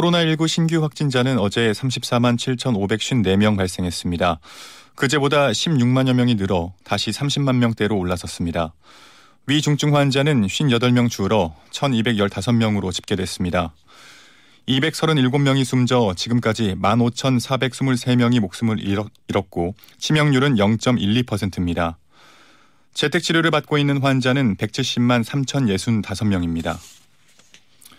코로나19 신규 확진자는 어제 34만 7,554명 발생했습니다. 그제보다 16만여 명이 늘어 다시 30만 명대로 올라섰습니다. 위중증 환자는 58명 줄어 1,215명으로 집계됐습니다. 237명이 숨져 지금까지 15,423명이 목숨을 잃었고 치명률은 0.12%입니다. 재택치료를 받고 있는 환자는 170만 3,065명입니다.